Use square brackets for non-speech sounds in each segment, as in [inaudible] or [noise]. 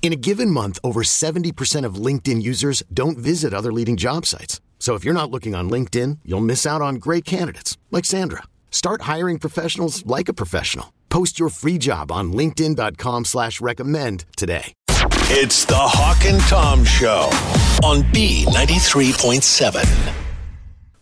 In a given month, over 70% of LinkedIn users don't visit other leading job sites. So if you're not looking on LinkedIn, you'll miss out on great candidates like Sandra. Start hiring professionals like a professional. Post your free job on LinkedIn.com slash recommend today. It's the Hawk and Tom Show on B93.7.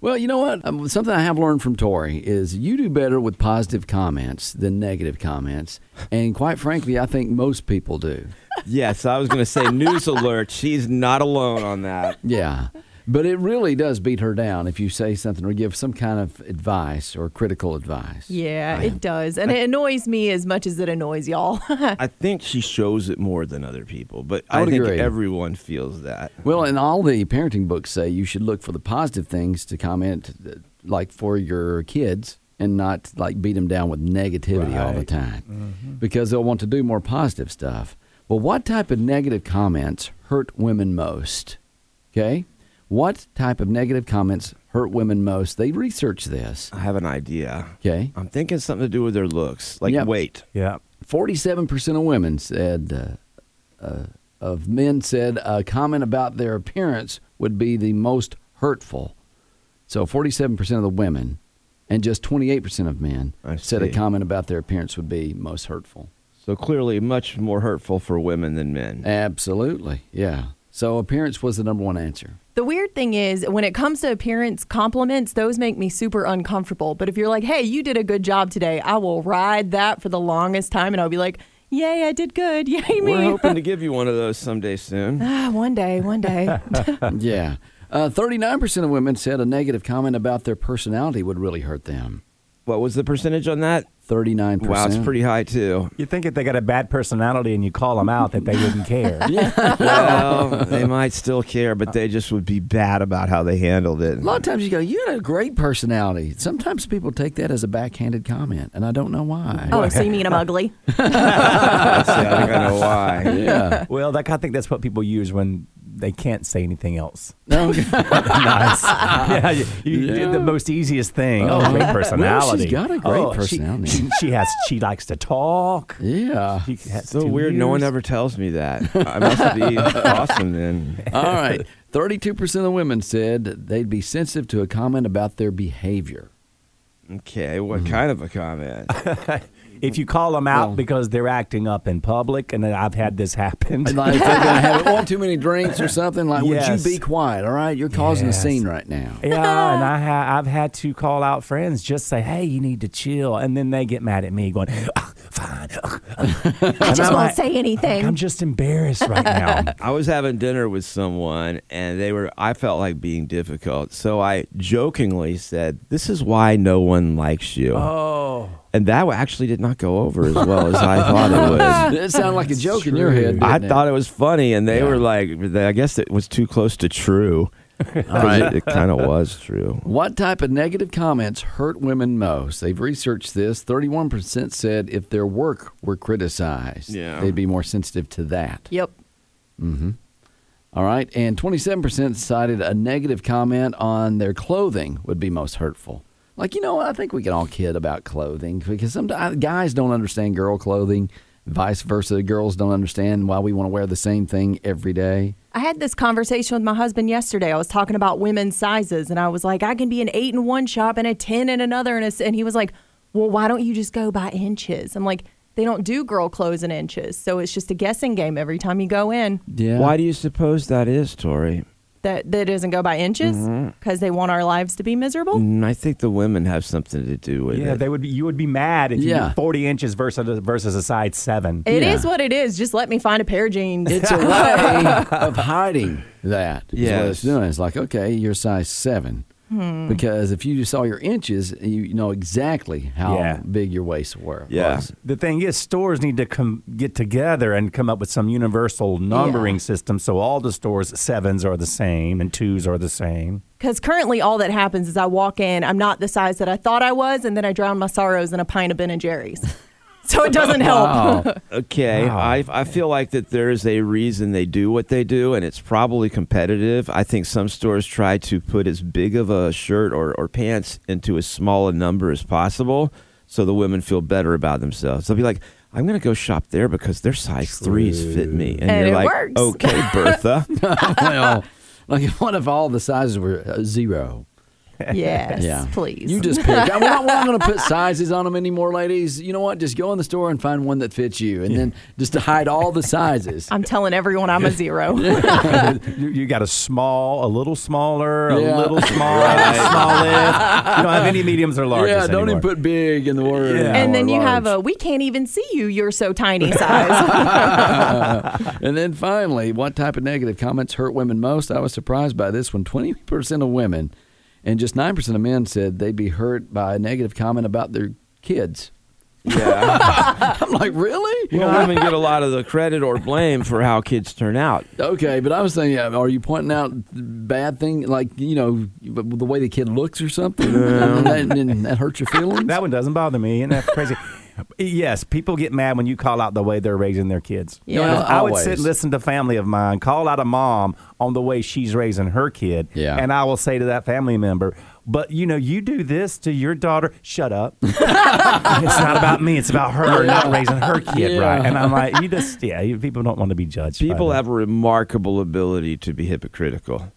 Well, you know what? Um, something I have learned from Tori is you do better with positive comments than negative comments. And quite frankly, I think most people do. Yes, I was going to say news [laughs] alert. She's not alone on that. Yeah. But it really does beat her down if you say something or give some kind of advice or critical advice. Yeah, it does. And it annoys me as much as it annoys y'all. [laughs] I think she shows it more than other people, but I I, think agree. everyone feels that. Well, and all the parenting books say you should look for the positive things to comment, uh, like for your kids, and not like beat them down with negativity all the time, because they'll want to do more positive stuff. Well, what type of negative comments hurt women most? Okay, what type of negative comments hurt women most? They researched this. I have an idea. Okay, I'm thinking something to do with their looks, like Yep. weight. Yeah. forty-seven percent of women said. Uh, uh, of men said a comment about their appearance would be the most hurtful. So 47% of the women and just 28% of men I said a see. comment about their appearance would be most hurtful. So clearly, much more hurtful for women than men. Absolutely. Yeah. So appearance was the number one answer. The weird thing is, when it comes to appearance compliments, those make me super uncomfortable. But if you're like, hey, you did a good job today, I will ride that for the longest time and I'll be like, yay, I did good. [laughs] Yay, me. We're hoping to [laughs] give you one of those someday soon. Ah, one day, one day. [laughs] yeah. Uh, 39% of women said a negative comment about their personality would really hurt them. What was the percentage on that? 39%. Wow, it's pretty high too. You think if they got a bad personality and you call them out that they wouldn't [laughs] care. well, they might still care, but they just would be bad about how they handled it. A lot of times you go, you had a great personality. Sometimes people take that as a backhanded comment, and I don't know why. oh, so you mean I'm ugly? [laughs] I see, I think I know why. Yeah. well, that, I think that's what people use when they can't say anything else. [laughs] No. [laughs] nice. yeah, you, you did the most easiest thing. Oh, great personality. she's got a great Oh, personality. She, she has. She likes to talk. yeah. She has So two weird. No one ever tells me that. [laughs] I must be awesome then. All right. 32% of women said they'd be sensitive to a comment about their behavior. Okay, what Mm-hmm. kind of a comment? If you call them out Well- because they're acting up in public, and I've had this happen. Like if they're gonna have [laughs] one too many drinks or something, like, Yes. would you be quiet? All right, you're causing Yes. a scene right now. Yeah, and [laughs] I ha- I've had to call out friends, just say, "Hey, you need to chill," and then they get mad at me, going, "Ah, "Fine." [laughs] I just won't say anything. I'm just embarrassed right now. [laughs] I was having dinner with someone and they were I felt like being difficult. So I jokingly said, "This is why no one likes you." oh, And that actually did not go over as well as I thought it would. [laughs] It sounded like a joke in your head. I didn't it? thought it was funny and they Yeah. were like I guess it was too close to true. [laughs] 'Cause it, it kind of was true. What type of negative comments hurt women most? They've researched this. 31% said if their work were criticized, Yeah. they'd be more sensitive to that. Yep. Mm-hmm. All right. And 27% cited a negative comment on their clothing would be most hurtful. Like, you know what? I think we can all kid about clothing because sometimes guys don't understand girl clothing, vice versa. Girls don't understand why we want to wear the same thing every day. I had this conversation with my husband yesterday. I was talking about women's sizes, and I was like, I can be an eight in one shop and a 10 in another. And, a s and he was like, Well, why don't you just go by inches? I'm like, They don't do girl clothes in inches. So it's just a guessing game every time you go in. Yeah. Why do you suppose that is, Tori? That that doesn't go by inches Mm-hmm. because they want our lives to be miserable. Mm, I think the women have something to do with Yeah, it. they would. Be, you would be mad if you Yeah. did 40 inches versus versus a size seven. It is Yeah. what it is. Just let me find a pair of jeans. It's a [laughs] way of hiding that. is what Yes. it's doing. It's like, okay, you're size seven. Hmm. Because if you just saw your inches, you know exactly how Yeah. big your waist were. Yeah. was. The thing is, stores need to come get together and come up with some universal numbering Yeah. system, so all the stores sevens are the same and twos are the same. Because currently, all that happens is I walk in, I'm not the size that I thought I was, and then I drown my sorrows in a pint of Ben and Jerry's. [laughs] [laughs] so it doesn't help. [laughs] Okay, I, I feel like that there is a reason they do what they do, and it's probably competitive. I think some stores try to put as big of a shirt or, or pants into as small a number as possible so the women feel better about themselves. They'll be like, I'm going to go shop there because their size threes fit me. And, And you're it like, works. okay, Bertha. [laughs] well, like what if all the sizes were uh, zero? Yes, Yeah. please. You just pick. We're not, not going to put [laughs] sizes on them anymore, ladies. You know what? Just go in the store and find one that fits you, and then just to hide all the sizes. I'm telling everyone I'm a zero. [laughs] [laughs] you, you got a small, a little smaller, a Yeah. little small, a small. You don't have any mediums or larges yeah, don't anymore. even put big in the word. Yeah. and then or you have a we can't even see you. You're so tiny size. and then finally, what type of negative comments hurt women most? I was surprised by this one. 20% of women and just 9% of men said they'd be hurt by a negative comment about their kids. yeah. [laughs] I'm like, really? You know, women get a lot of the credit or blame for how kids turn out. Okay, but I was saying, yeah, are you pointing out bad thing, like you know, the way the kid looks or something, and, [laughs] that, and that hurts your feelings? That one doesn't bother me. Isn't that crazy? Yes, people get mad when you call out the way they're raising their kids. Yeah. I would sit and listen to family of mine call out a mom on the way she's raising her kid. Yeah. And I will say to that family member, but you know, you do this to your daughter. Shut up. [laughs] it's not about me. It's about her not raising her kid Yeah. right. And I'm like, you just, yeah, people don't want to be judged. People have a remarkable ability to be hypocritical.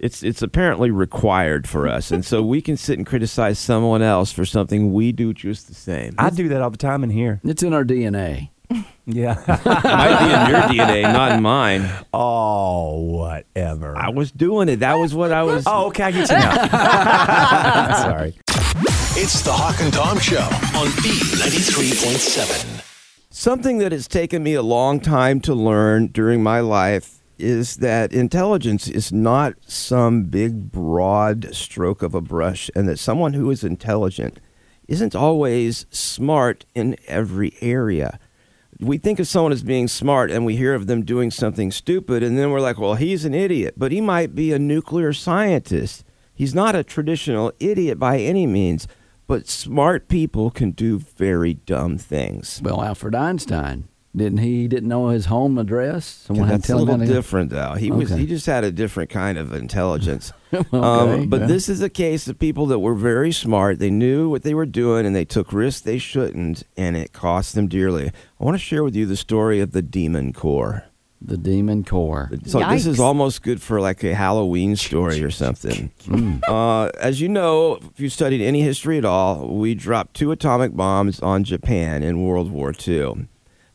It's it's apparently required for us, and so we can sit and criticize someone else for something we do just the same. I do that all the time in here. It's in our DNA. [laughs] Yeah. might be in your DNA, not in mine. oh, whatever. I was doing it. That was what I was. oh, okay. I get you now. [laughs] Sorry. It's the Hawk and Tom Show on B93.7. Something that has taken me a long time to learn during my life is that intelligence is not some big, broad stroke of a brush, and that someone who is intelligent isn't always smart in every area. We think of someone as being smart and we hear of them doing something stupid, and then we're like, well, he's an idiot, but he might be a nuclear scientist. He's not a traditional idiot by any means, but smart people can do very dumb things. Well, Alfred Einstein didn't he? He didn't know his home address. Someone had to That's a tell him little how to- different, though. He was Okay. he just had a different kind of intelligence. [laughs] Okay, um, but yeah. this is a case of people that were very smart. They knew what they were doing, and they took risks they shouldn't, and it cost them dearly. I want to share with you the story of the Demon Core. The Demon Core. So this is almost good for like a Halloween story or something. Mm. Uh, as you know, if you studied any history at all, we dropped two atomic bombs on Japan in World War II.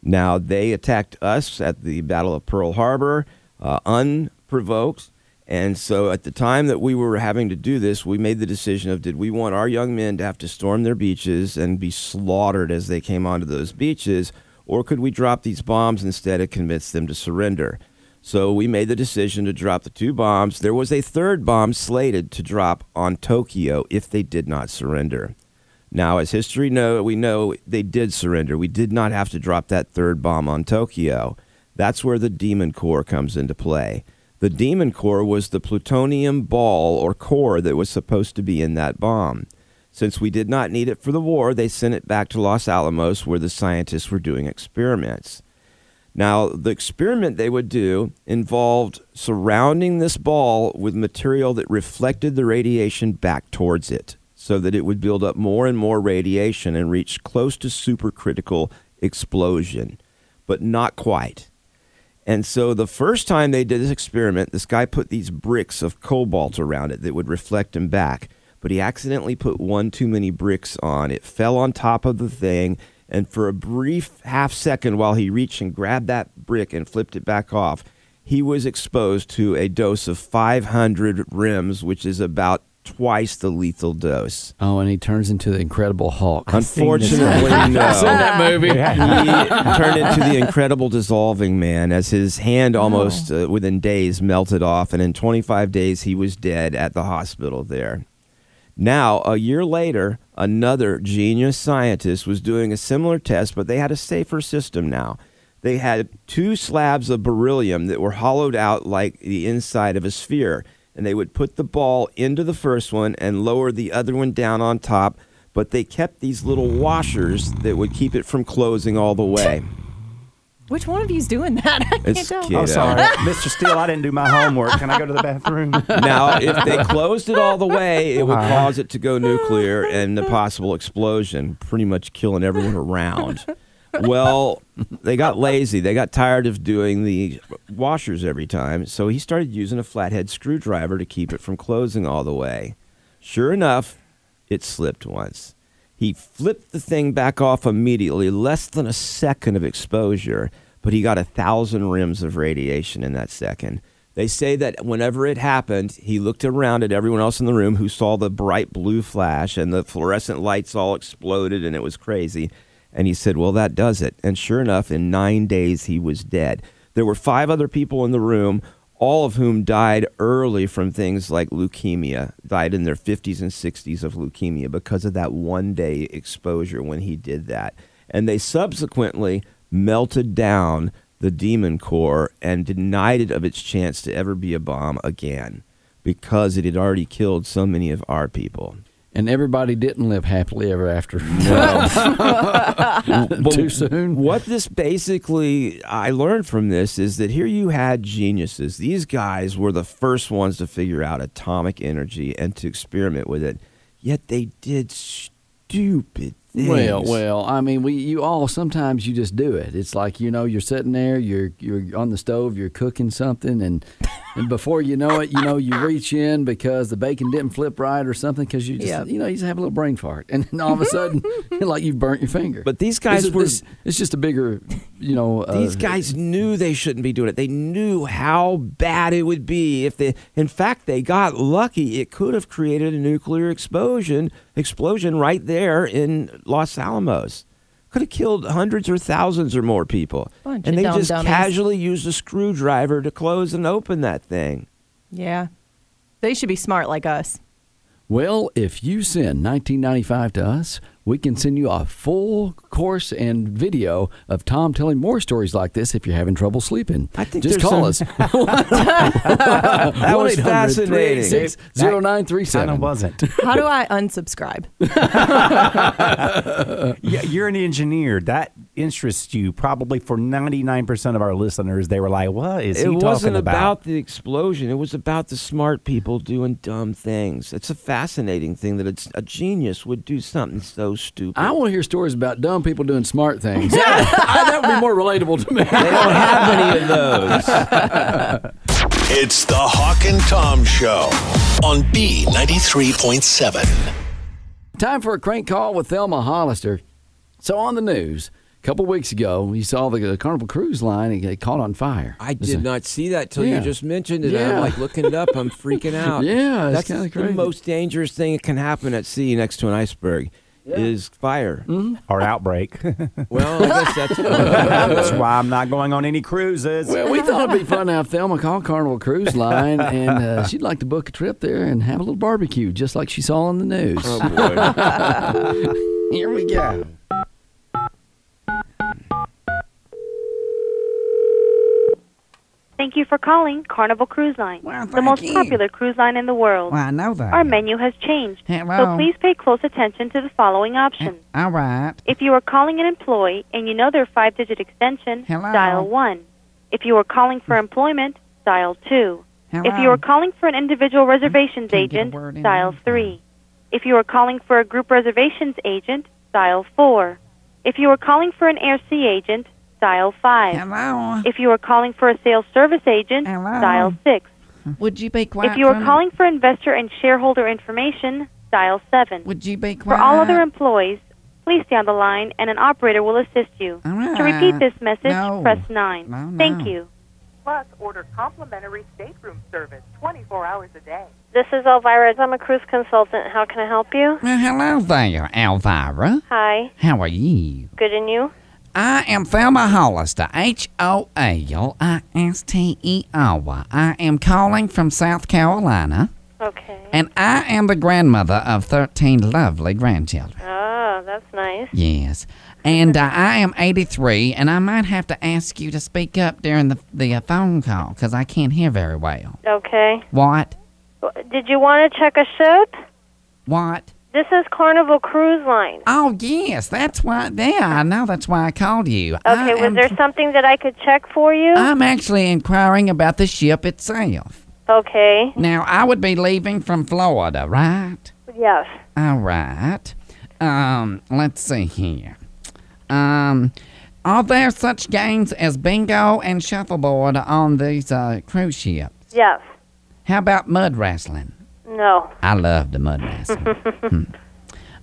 Now they attacked us at the Battle of Pearl Harbor, uh, unprovoked. And so at the time that we were having to do this, we made the decision of did we want our young men to have to storm their beaches and be slaughtered as they came onto those beaches, or could we drop these bombs instead and convince them to surrender? So we made the decision to drop the two bombs. There was a third bomb slated to drop on Tokyo if they did not surrender. Now, as history know, we know they did surrender. We did not have to drop that third bomb on Tokyo. That's where the Demon Core comes into play. The Demon Core was the plutonium ball or core that was supposed to be in that bomb. Since we did not need it for the war, they sent it back to Los Alamos where the scientists were doing experiments. Now, the experiment they would do involved surrounding this ball with material that reflected the radiation back towards it so that it would build up more and more radiation and reach close to supercritical explosion, but not quite. And so the first time they did this experiment, this guy put these bricks of cobalt around it that would reflect him back, but he accidentally put one too many bricks on. It fell on top of the thing, and for a brief half second while he reached and grabbed that brick and flipped it back off, he was exposed to a dose of 500 rems, which is about twice the lethal dose. Oh, and he turns into the Incredible Hulk. Unfortunately, I've seen no. that movie. he turned into the incredible dissolving man as his hand almost uh, within days melted off, and in 25 days he was dead at the hospital there. Now, a year later, another genius scientist was doing a similar test, but they had a safer system now. They had two slabs of beryllium that were hollowed out like the inside of a sphere, and they would put the ball into the first one and lower the other one down on top, but they kept these little washers that would keep it from closing all the way. Which one of you's doing that? [laughs] I can't It's tell. cute. Oh, sorry, [laughs] Mr. Steele. I didn't do my homework. Can I go to the bathroom? [laughs] now, if they closed it all the way, it would cause it to go nuclear and a possible explosion, pretty much killing everyone around. [laughs] Well, they got lazy. They got tired of doing the washers every time, so he started using a flathead screwdriver to keep it from closing all the way. Sure enough, it slipped once. He flipped the thing back off immediately, less than a second of exposure, but he got a thousand rems of radiation in that second. They say that whenever it happened, he looked around at everyone else in the room who saw the bright blue flash and the fluorescent lights all exploded and it was crazy. And he said, Well, that does it. And sure enough, in nine days, he was dead. There were five other people in the room, all of whom died early from things like leukemia, died in their 50s and 60s of leukemia because of that one day exposure when he did that. And they subsequently melted down the demon core and denied it of its chance to ever be a bomb again because it had already killed so many of our people. And everybody didn't live happily ever after. [laughs] [laughs] Too soon. What this basically I learned from this is that here you had geniuses. These guys were the first ones to figure out atomic energy and to experiment with it. Yet they did stupid things. Well, well, I mean, we you all sometimes you just do it. It's like you know you're sitting there, you're you're on the stove, you're cooking something, and [laughs] and before you know it, you know you reach in because the bacon didn't flip right or something because you just Yep. you know you just have a little brain fart, [laughs] and then all of a sudden [laughs] like you burnt your finger. But these guys is- were- this- it's just a bigger, you know. Uh, These guys knew they shouldn't be doing it. They knew how bad it would be if they. In fact, they got lucky. It could have created a nuclear explosion. Explosion right there in Los Alamos. Could have killed hundreds or thousands or more people. Bunch and they just dummies. casually used a screwdriver to close and open that thing. Yeah. They should be smart like us. Well, if you send 1995 to us, we can send you a full course and video of Tom telling more stories like this if you're having trouble sleeping. I think Just call some- us. [laughs] [laughs] That was fascinating. 0937. Kind of wasn't. How do I unsubscribe? [laughs] Yeah, you're an engineer. That interests you. Probably for 99% of our listeners, they were like, "What is he talking about? It wasn't about?" about the explosion. It was about the smart people doing dumb things. It's a fascinating thing that it's, a genius would do something so stupid. I want to hear stories about dumb people doing smart things. [laughs] that that would be more relatable to me. they don't have any of those. [laughs] It's the Hawk and Tom Show on B93.7. Time for a crank call with Thelma Hollister. So on the news, a couple weeks ago, you saw the, the Carnival Cruise Line and it caught on fire. I did a- not see that till Yeah. you just mentioned it. Yeah. I'm like looking it up. I'm freaking [laughs] out. Yeah, that's kinda the most dangerous thing that can happen at sea next to an iceberg is fire. Mm-hmm. or outbreak. [laughs] Well, I guess that's [laughs] That's why I'm not going on any cruises. Well, we thought it'd be fun to have Thelma call Carnival Cruise Line, and uh, she'd like to book a trip there and have a little barbecue, just like she saw on the news. oh boy. Here we go. Thank you for calling Carnival Cruise Line, Well, the most you. popular cruise line in the world. Well, I know that. Our menu has changed, Hello. so please pay close attention to the following options. All right. If you are calling an employee and you know their five-digit extension, Hello. dial 1. If you are calling for employment, dial 2. If you are calling for an individual reservations Can't get a agent, dial 3. If you are calling for a group reservations agent, dial 4. If you are calling for an Air Sea agent, dial 5. Hello. If you are calling for a sales service agent, Hello. dial 6. Would you be quiet? If you are calling for investor and shareholder information, dial 7. Would you be For all other employees, please stay on the line and an operator will assist you. All To repeat this message, No. press 9. No, no. Thank you. Plus, order complimentary stateroom service 24 hours a day. This is Elvira. I'm a cruise consultant. How can I help you? Well, hello there, Elvira. Hi. How are you? Good, and you? I am Thelma Hollister, H O L I S T E R. I am calling from South Carolina, Okay. and I am the grandmother of 13 lovely grandchildren. Oh, that's nice. Yes. And uh, I am 83, and I might have to ask you to speak up during the, the uh, phone call because I can't hear very well. Okay. What? Did you want to check a ship? What? This is Carnival Cruise Line. Oh, yes, that's why. Yeah, I know that's why I called you. I Okay, was am there something that I could check for you? I'm actually inquiring about the ship itself. okay. Now, I would be leaving from Florida, right? Yes. All right. Um, let's see here. Um, are there such games as bingo and shuffleboard on these uh, cruise ships? Yes. How about mud wrestling? No. I love the mud wrestling. Hmm. [laughs]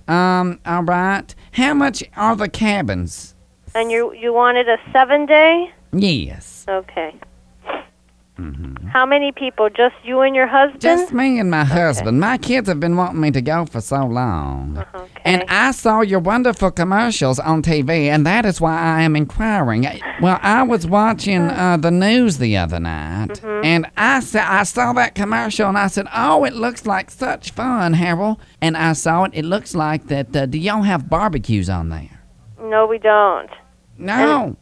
Um, all right. How much are the cabins? And you you wanted a seven day? Yes. Okay. How many people? Just you and your husband? Just me and my husband. My kids have been wanting me to go for so long. Okay. And I saw your wonderful commercials on TV, and that is why I am inquiring. Well, I was watching uh, the news the other night, and I, sa- I saw that commercial, and I said, Oh, it looks like such fun, Harold. And I saw it. It looks like that. Uh, do y'all have barbecues on there? No, we don't. No.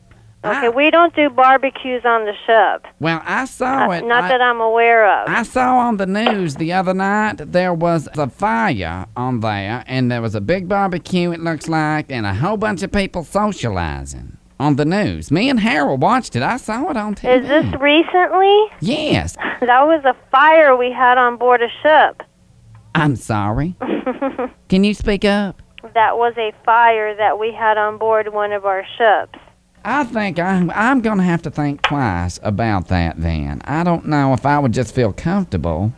Okay, we don't do barbecues on the ship. Well, I saw Uh, it. not I- that I'm aware of. I saw on the news the other night there was a fire on there, and there was a big barbecue, it looks like, and a whole bunch of people socializing on the news. Me and Harold watched it. I saw it on TV. Is this recently? Yes. [laughs] That was a fire we had on board a ship. I'm sorry. [laughs] Can you speak up? That was a fire that we had on board one of our ships. I think I'm, I'm going to have to think twice about that then. I don't know if I would just feel comfortable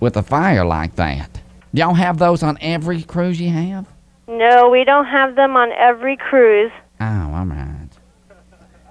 with a fire like that. Y'all have those on every cruise you have? No, we don't have them on every cruise. Oh, all right.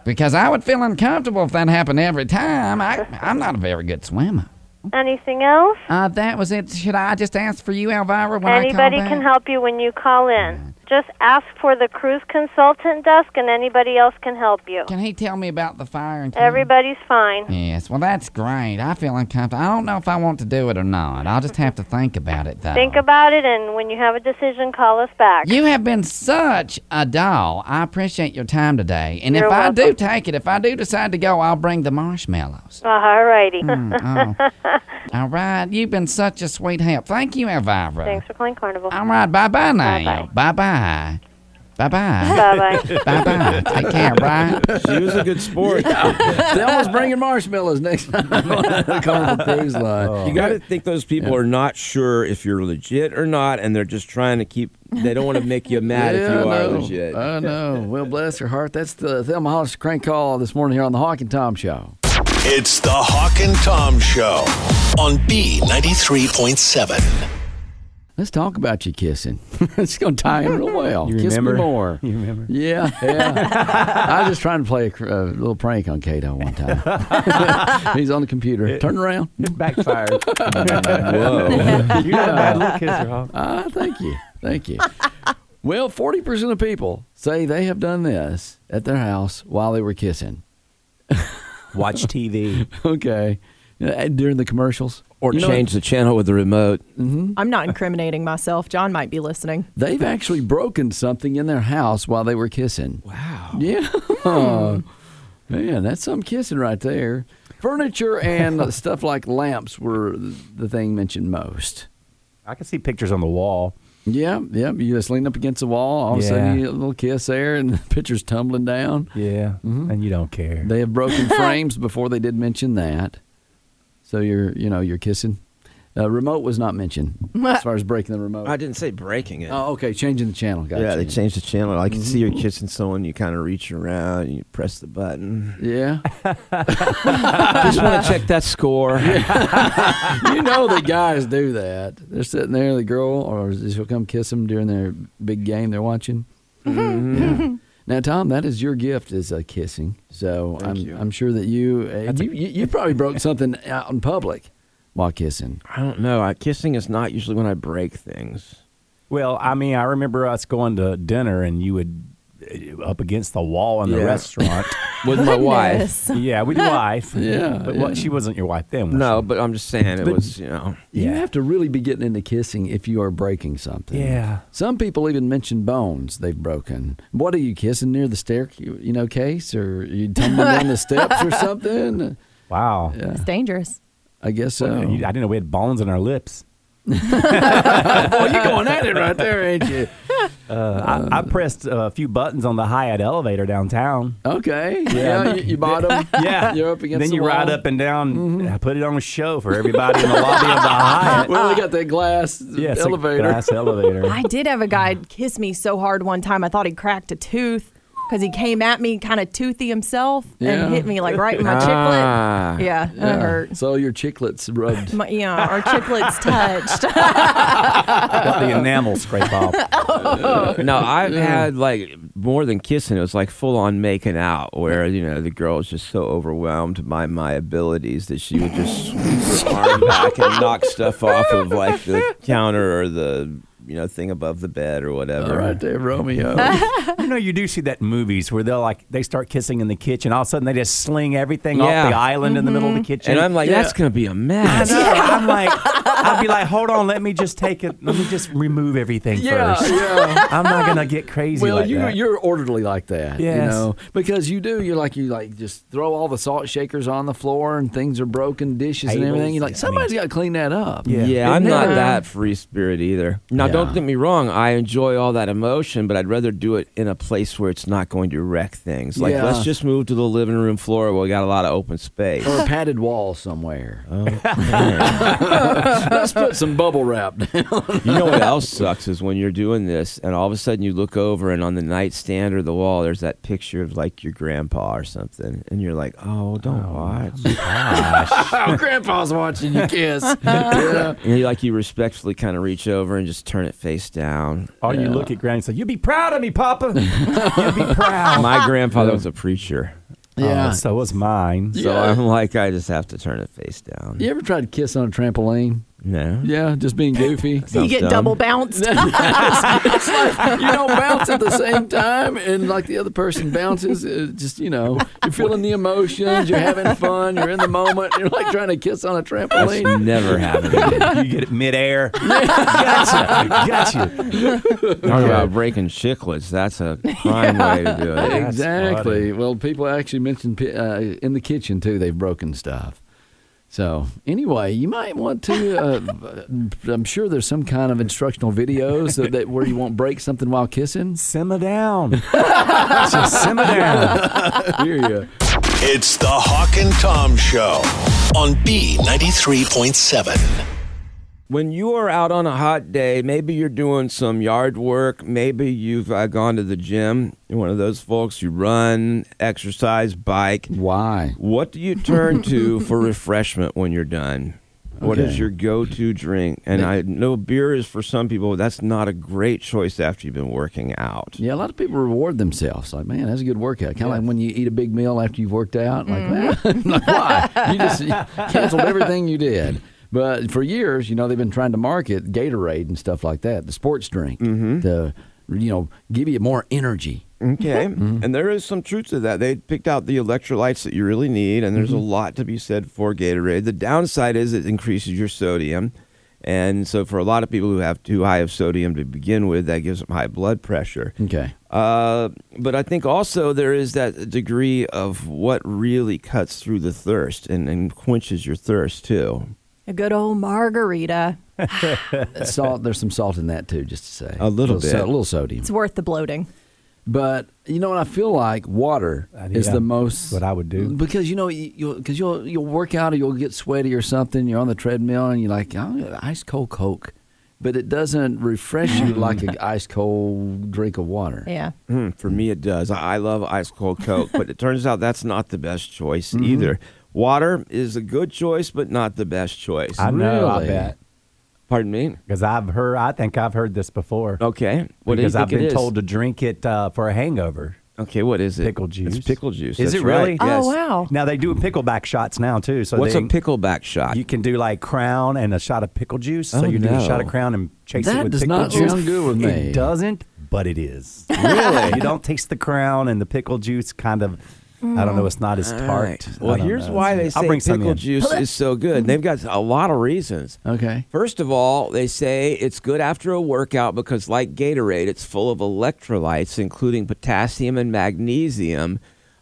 Because I would feel uncomfortable if that happened every time. I, I'm not a very good swimmer. Anything else? Uh, that was it. Should I just ask for you, Elvira, when I Anybody call back? can help you when you call in. Just ask for the cruise consultant desk and anybody else can help you. Can he tell me about the fire and Everybody's fine. Yes, well, that's great. I feel uncomfortable. I don't know if I want to do it or not. I'll just have to think about it, though. Think about it and when you have a decision, call us back. You have been such a doll. I appreciate your time today. And You're if I do take it, if I do decide to go, I'll bring the marshmallows. All righty. Mm, [laughs] oh. All right. You've been such a sweet help. Thank you, Elvira. Thanks for calling Carnival. All right. Bye bye now. Bye bye. Bye bye. Bye-bye. Bye bye. Take care, right? She was a good sport. Thelma's bringing marshmallows next time on the Carnival Cruise Line. You got to think those people are not sure if you're legit or not, and they're just trying to keep. They don't want to make you mad if you I are know. legit. I know. Well, bless her heart. That's the Thelma Hollister crank call this morning here on the Hawk and Tom Show. It's the Hawk and Tom Show on B93.7. Let's talk about you kissing. [laughs] it's going to tie in real well. You Kiss remember? me more. You remember? Yeah, yeah. [laughs] I was just trying to play a, a little prank on Cato one time. [laughs] He's on the computer. Turn around. It backfired. Whoa. You're not a bad little kisser, Hawk. Ah, thank you. Thank you. Well, 40% of people say they have done this at their house while they were kissing. Watch TV. okay. Uh, During the commercials. Or You know, change the channel with the remote. Mm-hmm. I'm not incriminating myself. John might be listening. They've actually broken something in their house while they were kissing. Wow. Yeah. [laughs] Man, that's some kissing right there. Furniture and [laughs] stuff like lamps were the thing mentioned most. I can see pictures on the wall. Yeah, yeah. You just lean up against the wall. All of a Yeah. sudden, you get a little kiss there, and [laughs] the picture's tumbling down. Yeah, mm-hmm. and you don't care. They have broken frames before they did mention that. So you're, you know, you're kissing. Uh, remote was not mentioned as far as breaking the remote. [laughs] I didn't say breaking it. Oh, okay. Changing the channel. Gotcha. Yeah, they changed the channel. I can see you're kissing someone. You kind of reach around and you press the button. Yeah. [laughs] [laughs] Just want to check that score. you know the guys do that. They're sitting there, the girl, or she'll come kiss them during their big game they're watching. Mm-hmm. Yeah. Now, Tom, that is your gift is uh, kissing. So I'm you. I'm sure that you uh, you, you you probably broke [laughs] something out in public while kissing. I don't know. I, kissing is not usually when I break things. Well, I mean, I remember us going to dinner and you would up against the wall in the Yeah. restaurant. [laughs] With my wife. Goodness. yeah, with your [laughs] wife. Yeah, but yeah. What, she wasn't your wife then. Was No, she? but I'm just saying it But- was, you know. You have to really be getting into kissing if you are breaking something. Yeah. Some people even mention bones they've broken. What are you kissing near the stair, you know, case, or you tumbling down the steps or [laughs] something? Wow. Yeah, It's dangerous. I guess so. Well, I didn't know we had bones in our lips. [laughs] Boy, you're going at it right there, ain't you? [laughs] Uh, I, I pressed a few buttons on the Hyatt elevator downtown. Okay. Yeah, you, you bought them. [laughs] Yeah, You're up against Then the you ride wall. up and down. I put it on a show for everybody in the lobby of the Hyatt. Well, they got that glass Yeah, elevator. glass elevator. I did have a guy kiss me so hard one time I thought he cracked a tooth because he came at me kind of toothy himself Yeah. and hit me like right in my Ah. chiclet. Yeah, that hurt. So your chiclets rubbed. My, yeah, our chiclets [laughs] touched. Got the enamel scrape off. [laughs] No, I've had like more than kissing. It was like full on making out, where you know the girl was just so overwhelmed by my abilities that she would just [laughs] sweep her arm back and knock stuff off of like the counter or the you know thing above the bed or whatever. All right there, Romeo. you know, you do see that in movies where they'll like they start kissing in the kitchen. All of a sudden, they just sling everything Yeah. off the island in the middle of the mm-hmm. kitchen. And I'm like, Yeah. that's gonna be a mess. know. I'm like, I'd be like, hold on, let me just take it. Let me just remove everything Yeah, first. yeah. I'm not gonna get crazy. Well, like you that. you're orderly like that, you know, because you do. You're like you like just throw all the salt shakers on the floor and things are broken, dishes and everything. You're like yeah, I somebody's mean- got to clean that up. Yeah. Yeah, I'm not that free spirit either. Now, Yeah. Don't get me wrong. I enjoy all that emotion, but I'd rather do it in a place where it's not going to wreck things. Like, Yeah. let's just move to the living room floor where we got a lot of open space. Or a padded wall somewhere. [laughs] Oh, Let's put some bubble wrap down. You know what else sucks is when you're doing this and all of a sudden you look over and on the nightstand or the wall there's that picture of like your grandpa or something and you're like, oh, don't oh, watch. [laughs] oh, Grandpa's watching you kiss. yeah. [laughs] And you like you respectfully kind of reach over and just turn it face down. or you look at Granny and say, "You'd be proud of me, Papa. [laughs] You'd be proud." My grandfather was a preacher, Yeah. Oh, so was mine. so Yeah. I'm like, I just have to turn it face down. You ever tried to kiss on a trampoline? No. Yeah, just being goofy. [laughs] you get dumb. double bounced. [laughs] it's like you don't bounce at the same time, and like the other person bounces. Just you know, you're feeling the emotions, you're having fun, you're in the moment. You're like trying to kiss on a That's trampoline. never happened. [laughs] you get it midair. gotcha. Gotcha. Talk about breaking chiclets. That's a prime way to do it. Exactly. Well, people actually mentioned uh, in the kitchen too. They've broken stuff. So anyway, you might want to. Uh, [laughs] I'm sure there's some kind of instructional videos that, that where you won't break something while kissing. Simmer down. [laughs] Just simmer down. Hear you. It's the Hawk and Tom Show on B93.7. When you are out on a hot day, maybe you're doing some yard work, maybe you've uh, gone to the gym. You're one of those folks. You run, exercise, bike. Why? What do you turn to [laughs] for refreshment when you're done? What is your go-to drink? And I know beer is for some people. That's not a great choice after you've been working out. Yeah, a lot of people reward themselves. Like, man, that's a good workout. Kind of like when you eat a big meal after you've worked out. Like, man, [laughs] like, why? You just you canceled everything you did. But for years, you know, they've been trying to market Gatorade and stuff like that, the sports drink, mm-hmm. to you know give you more energy. Okay. [laughs] Mm-hmm. And there is some truth to that. They picked out the electrolytes that you really need, and there's a mm-hmm. lot to be said for Gatorade. The downside is it increases your sodium. And so, for a lot of people who have too high of sodium to begin with, that gives them high blood pressure. Okay. Uh, but I think also there is that degree of what really cuts through the thirst and, and quenches your thirst, too. A good old margarita. [laughs] salt. There's some salt in that too, just to say A little so- bit. a little sodium. It's worth the bloating. But you know what? I feel like water Uh, is the most. what I would do. because you know you- you'll because you'll you'll work out or you'll get sweaty or something. You're on the treadmill and you're like, oh, ice cold Coke, but it doesn't refresh you [laughs] like an ice cold drink of water. Yeah. Mm, for me, it does. I I love ice cold Coke, but it turns out that's not the best choice either. Water is a good choice, but not the best choice. I know. I Really? bet. Pardon me. Because I've heard. I think I've heard this before. Okay. What because do you I've been is? told to drink it uh, for a hangover. Okay, what is it? Pickle juice. It's pickle juice. Is That's it really? right. Yes. Oh wow. Now they do pickleback shots now too. So What's they, a pickleback shot? You can do like Crown and a shot of pickle juice. Oh, so you do a shot of. Crown and chase That it with does pickle not juice. sound good with me. It doesn't, but it is. Really? [laughs] you don't taste the Crown and the pickle juice. Kind of. I don't know. Mm. It's not as tart. right. Well, here's know. why they I'll say bring some pickle in. juice is so good. They've got a lot of reasons. Okay. First of all, they say it's good after a workout because, like Gatorade, it's full of electrolytes, including potassium and magnesium.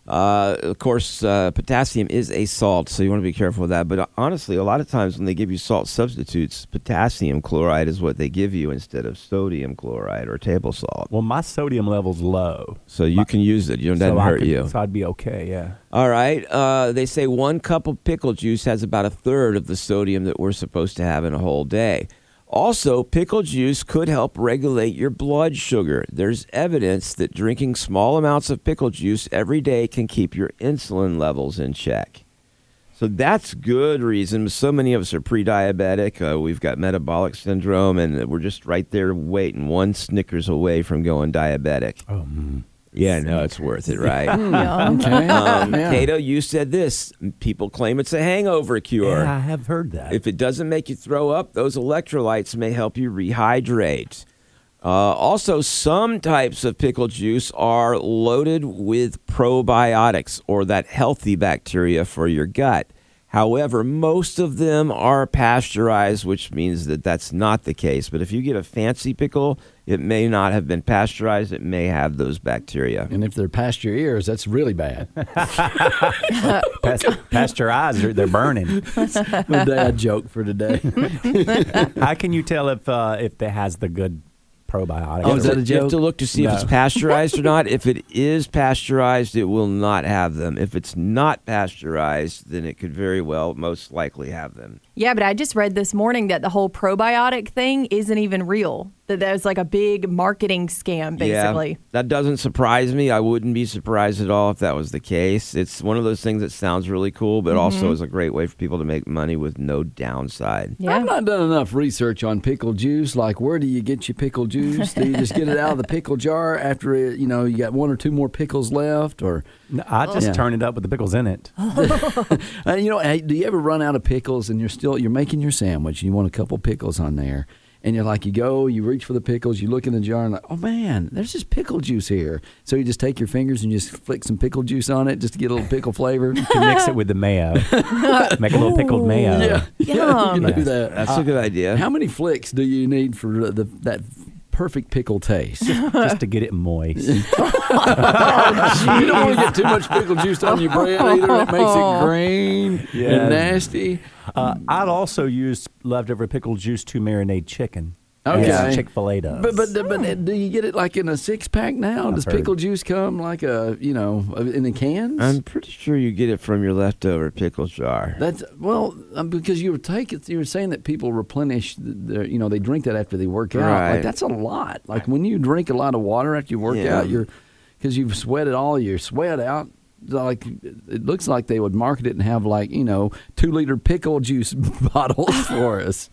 Uh, of course, uh, potassium is a salt, so you want to be careful with that. But uh, honestly, a lot of times when they give you salt substitutes, potassium chloride is what they give you instead of sodium chloride or table salt. Well, my sodium level's low. So you can use it. You know, so doesn't hurt could- you. So I'd be okay. Yeah. All right. Uh, they say one cup of pickle juice has about a third of the sodium that we're supposed to have in a whole day. Also, pickle juice could help regulate your blood sugar. There's evidence that drinking small amounts of pickle juice every day can keep your insulin levels in check. So that's good reason. So many of us are pre-diabetic. Uh, we've got metabolic syndrome, and we're just right there waiting one Snickers away from going diabetic. Oh. Mm. Yeah, no, it's worth it, right? [laughs] Okay. Um, Yeah. Cato, you said this. People claim it's a hangover cure. Yeah, I have heard that. If it doesn't make you throw up, those electrolytes may help you rehydrate. Uh, also, some types of pickle juice are loaded with probiotics or that healthy bacteria for your gut. However, most of them are pasteurized, which means that that's not the case. But if you get a fancy pickle, it may not have been pasteurized. It may have those bacteria. And if they're past your ears, that's really bad. [laughs] Past, past they're, they're burning. [laughs] My dad joke for today. [laughs] How can you tell if uh, if it has the good probiotics? Oh, is that a You have to look to see if it's pasteurized or not. [laughs] If it is pasteurized, it will not have them. If it's not pasteurized, then it could very well, most likely, have them. Yeah, but I just read this morning that the whole probiotic thing isn't even real. That there's like a big marketing scam, basically. Yeah, that doesn't surprise me. I wouldn't be surprised at all if that was the case. It's one of those things that sounds really cool, but also mm-hmm. is a great way for people to make money with no downside. Yeah. I've not done enough research on pickle juice. Like, where do you get your pickle juice? do you just get it out of the pickle jar after it, you know you got one or two more pickles left, or No, I just Yeah. turn it up with the pickles in it. [laughs] Uh, you know, do you ever run out of pickles and you're still you're making your sandwich and you want a couple pickles on there, and you're like, you go, you reach for the pickles, you look in the jar and like, oh man, there's just pickle juice here. So you just take your fingers and you just flick some pickle juice on it just to get a little pickle flavor. to mix it with the mayo. [laughs] Make a little pickled mayo. yeah, yeah, you Yum. can do that. That's a good idea. How many flicks do you need for the that perfect pickle taste? Just to get it moist. [laughs] you don't want to get too much pickle juice on your bread either. It makes it green Yeah. and nasty. Uh, I'd also use leftover pickle juice to marinate chicken. Okay. Chick Fil A does. But but but do you get it like in a six pack now? Does heard. pickle juice come like a you know in the cans? I'm pretty sure you get it from your leftover pickle jar. That's well um, because you were taking you were saying that people replenish their you know they drink that after they work out. Right. Like that's a lot. Like when you drink a lot of water after you work Yeah. out, you're because you've sweated all your sweat out. Like it looks like they would market it and have like you know two liter pickle juice [laughs] bottles for us.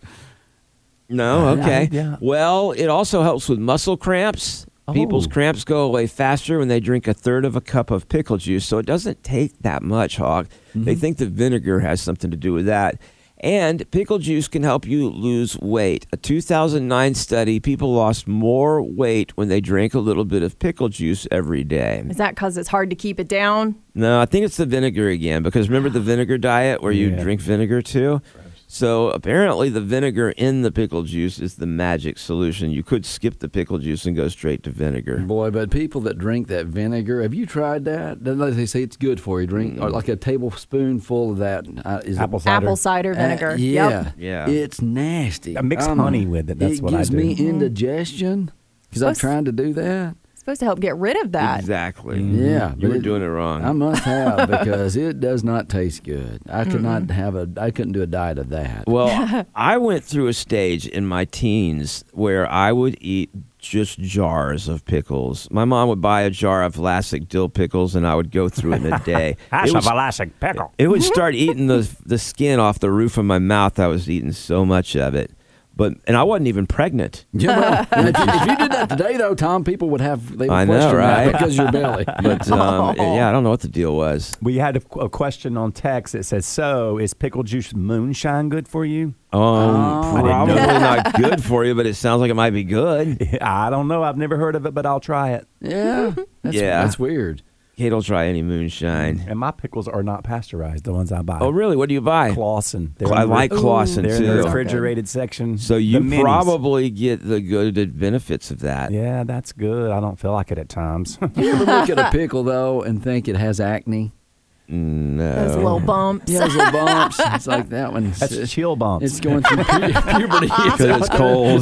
No, okay. yeah. Well, it also helps with muscle cramps. People's Oh. cramps go away faster when they drink a third of a cup of pickle juice, so it doesn't take that much, Hawk. They mm-hmm. think the vinegar has something to do with that. And pickle juice can help you lose weight. A 2009 study, people lost more weight when they drank a little bit of pickle juice every day. Is that because it's hard to keep it down? No, I think it's the vinegar again because remember the ah. vinegar diet where you Yeah. drink vinegar too? So apparently the vinegar in the pickle juice is the magic solution. You could skip the pickle juice and go straight to vinegar. Boy, but people that drink that vinegar, have you tried that? They say it's good for you. Drink or like a tablespoonful of that. Uh, is Apple cider. Apple cider Uh, vinegar. yeah, Yep. Yeah. It's nasty. I mix don't honey with it. That's it what I do. It gives me indigestion because I'm trying to do that. Supposed to help get rid of that. Exactly. Yeah, You but were it- doing it wrong. I must have [laughs] because it does not taste good. I could not Mm-hmm. have a. I couldn't do a diet of that. Well, [laughs] I went through a stage in my teens where I would eat just jars of pickles. My mom would buy a jar of Vlasic dill pickles, and I would go through it in a [laughs] day. That's It a was- Vlasic pickle. It would start eating the the skin off the roof of my mouth. I was eating so much of it. But and I wasn't even pregnant. [laughs] Yeah, well, [laughs] if, you, if you did that today, though, Tom, people would have they would I know, question that right? because your belly. [laughs] But um, yeah, I don't know what the deal was. We had a, a question on text that says, "So is pickle juice moonshine good for you?" Um, I didn't probably not good for you, but it sounds like it might be good. I don't know. I've never heard of it, but I'll try it. Yeah, that's, Yeah. that's weird. Kate will try any moonshine. And my pickles are not pasteurized. The ones I buy. Oh, really? What do you buy? Claussen. They're I in the- like Claussen too. They're in the too. refrigerated section. So The you minis. probably get the good benefits of that. Yeah, that's good. I don't feel like it at times. [laughs] You ever look at a pickle though and think it has acne? Mm, no. Those little bumps. Yeah, those little bumps. [laughs] It's like that one. That's chill bumps. It's going through pu- [laughs] puberty. Because it's cold.